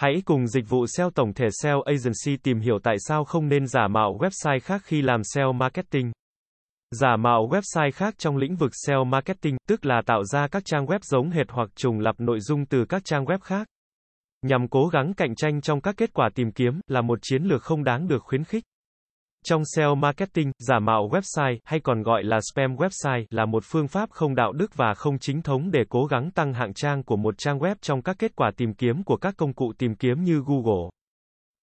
Hãy cùng dịch vụ SEO tổng thể SEO Agency tìm hiểu tại sao không nên giả mạo website khác khi làm SEO marketing. Giả mạo website khác trong lĩnh vực SEO marketing, tức là tạo ra các trang web giống hệt hoặc trùng lặp nội dung từ các trang web khác. Nhằm cố gắng cạnh tranh trong các kết quả tìm kiếm, là một chiến lược không đáng được khuyến khích. Trong SEO marketing, giả mạo website, hay còn gọi là spam website, là một phương pháp không đạo đức và không chính thống để cố gắng tăng hạng trang của một trang web trong các kết quả tìm kiếm của các công cụ tìm kiếm như Google,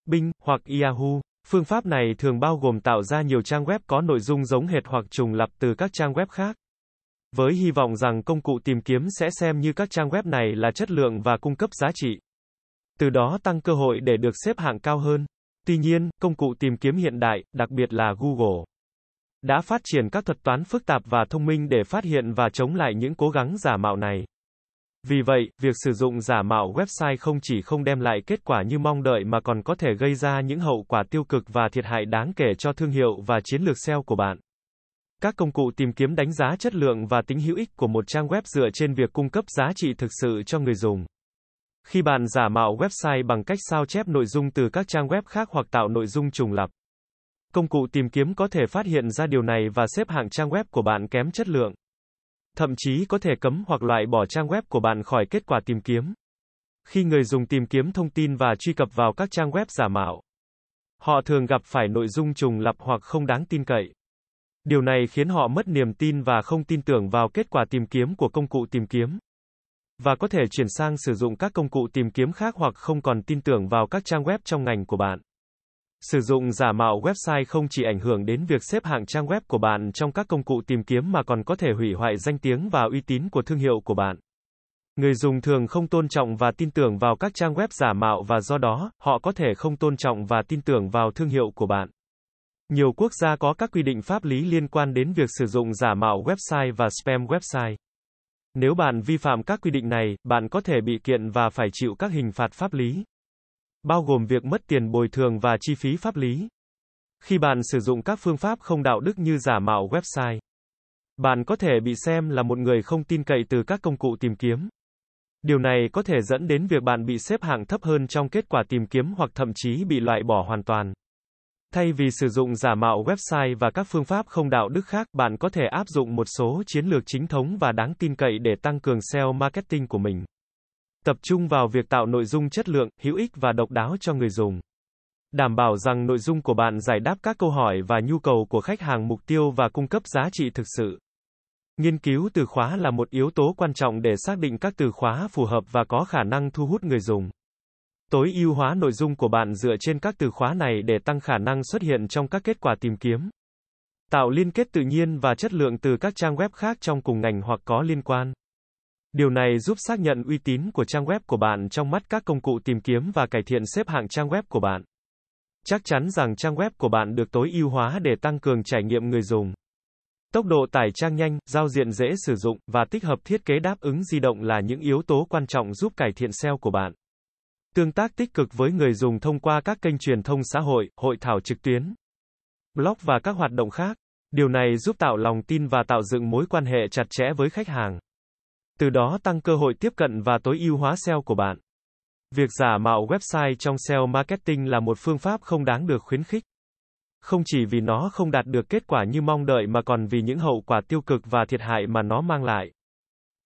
Bing, hoặc Yahoo. Phương pháp này thường bao gồm tạo ra nhiều trang web có nội dung giống hệt hoặc trùng lặp từ các trang web khác. Với hy vọng rằng công cụ tìm kiếm sẽ xem như các trang web này là chất lượng và cung cấp giá trị. Từ đó tăng cơ hội để được xếp hạng cao hơn. Tuy nhiên, công cụ tìm kiếm hiện đại, đặc biệt là Google, đã phát triển các thuật toán phức tạp và thông minh để phát hiện và chống lại những cố gắng giả mạo này. Vì vậy, việc sử dụng giả mạo website không chỉ không đem lại kết quả như mong đợi mà còn có thể gây ra những hậu quả tiêu cực và thiệt hại đáng kể cho thương hiệu và chiến lược SEO của bạn. Các công cụ tìm kiếm đánh giá chất lượng và tính hữu ích của một trang web dựa trên việc cung cấp giá trị thực sự cho người dùng. Khi bạn giả mạo website bằng cách sao chép nội dung từ các trang web khác hoặc tạo nội dung trùng lặp, công cụ tìm kiếm có thể phát hiện ra điều này và xếp hạng trang web của bạn kém chất lượng. Thậm chí có thể cấm hoặc loại bỏ trang web của bạn khỏi kết quả tìm kiếm. Khi người dùng tìm kiếm thông tin và truy cập vào các trang web giả mạo, họ thường gặp phải nội dung trùng lặp hoặc không đáng tin cậy. Điều này khiến họ mất niềm tin và không tin tưởng vào kết quả tìm kiếm của công cụ tìm kiếm và có thể chuyển sang sử dụng các công cụ tìm kiếm khác hoặc không còn tin tưởng vào các trang web trong ngành của bạn. Sử dụng giả mạo website không chỉ ảnh hưởng đến việc xếp hạng trang web của bạn trong các công cụ tìm kiếm mà còn có thể hủy hoại danh tiếng và uy tín của thương hiệu của bạn. Người dùng thường không tôn trọng và tin tưởng vào các trang web giả mạo và do đó, họ có thể không tôn trọng và tin tưởng vào thương hiệu của bạn. Nhiều quốc gia có các quy định pháp lý liên quan đến việc sử dụng giả mạo website và spam website. Nếu bạn vi phạm các quy định này, bạn có thể bị kiện và phải chịu các hình phạt pháp lý, bao gồm việc mất tiền bồi thường và chi phí pháp lý. Khi bạn sử dụng các phương pháp không đạo đức như giả mạo website, bạn có thể bị xem là một người không tin cậy từ các công cụ tìm kiếm. Điều này có thể dẫn đến việc bạn bị xếp hạng thấp hơn trong kết quả tìm kiếm hoặc thậm chí bị loại bỏ hoàn toàn. Thay vì sử dụng giả mạo website và các phương pháp không đạo đức khác, bạn có thể áp dụng một số chiến lược chính thống và đáng tin cậy để tăng cường SEO marketing của mình. Tập trung vào việc tạo nội dung chất lượng, hữu ích và độc đáo cho người dùng. Đảm bảo rằng nội dung của bạn giải đáp các câu hỏi và nhu cầu của khách hàng mục tiêu và cung cấp giá trị thực sự. Nghiên cứu từ khóa là một yếu tố quan trọng để xác định các từ khóa phù hợp và có khả năng thu hút người dùng. Tối ưu hóa nội dung của bạn dựa trên các từ khóa này để tăng khả năng xuất hiện trong các kết quả tìm kiếm. Tạo liên kết tự nhiên và chất lượng từ các trang web khác trong cùng ngành hoặc có liên quan. Điều này giúp xác nhận uy tín của trang web của bạn trong mắt các công cụ tìm kiếm và cải thiện xếp hạng trang web của bạn. Chắc chắn rằng trang web của bạn được tối ưu hóa để tăng cường trải nghiệm người dùng. Tốc độ tải trang nhanh, giao diện dễ sử dụng và tích hợp thiết kế đáp ứng di động là những yếu tố quan trọng giúp cải thiện SEO của bạn. Tương tác tích cực với người dùng thông qua các kênh truyền thông xã hội, hội thảo trực tuyến, blog và các hoạt động khác. Điều này giúp tạo lòng tin và tạo dựng mối quan hệ chặt chẽ với khách hàng. Từ đó tăng cơ hội tiếp cận và tối ưu hóa SEO của bạn. Việc giả mạo website trong SEO marketing là một phương pháp không đáng được khuyến khích. Không chỉ vì nó không đạt được kết quả như mong đợi mà còn vì những hậu quả tiêu cực và thiệt hại mà nó mang lại.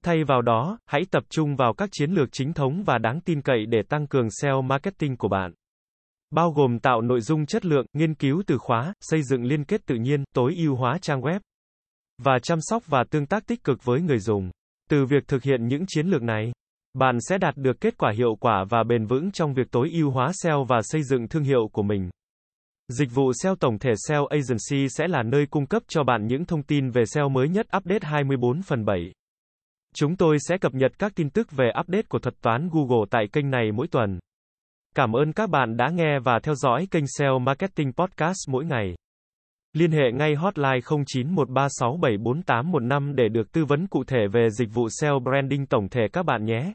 Thay vào đó, hãy tập trung vào các chiến lược chính thống và đáng tin cậy để tăng cường SEO marketing của bạn. Bao gồm tạo nội dung chất lượng, nghiên cứu từ khóa, xây dựng liên kết tự nhiên, tối ưu hóa trang web và chăm sóc và tương tác tích cực với người dùng. Từ việc thực hiện những chiến lược này, bạn sẽ đạt được kết quả hiệu quả và bền vững trong việc tối ưu hóa SEO và xây dựng thương hiệu của mình. Dịch vụ SEO tổng thể SEO Agency sẽ là nơi cung cấp cho bạn những thông tin về SEO mới nhất update 24 phần 7. Chúng tôi sẽ cập nhật các tin tức về update của thuật toán Google tại kênh này mỗi tuần. Cảm ơn các bạn đã nghe và theo dõi kênh SEO Marketing Podcast mỗi ngày. Liên hệ ngay hotline 0913674815 để được tư vấn cụ thể về dịch vụ SEO branding tổng thể các bạn nhé.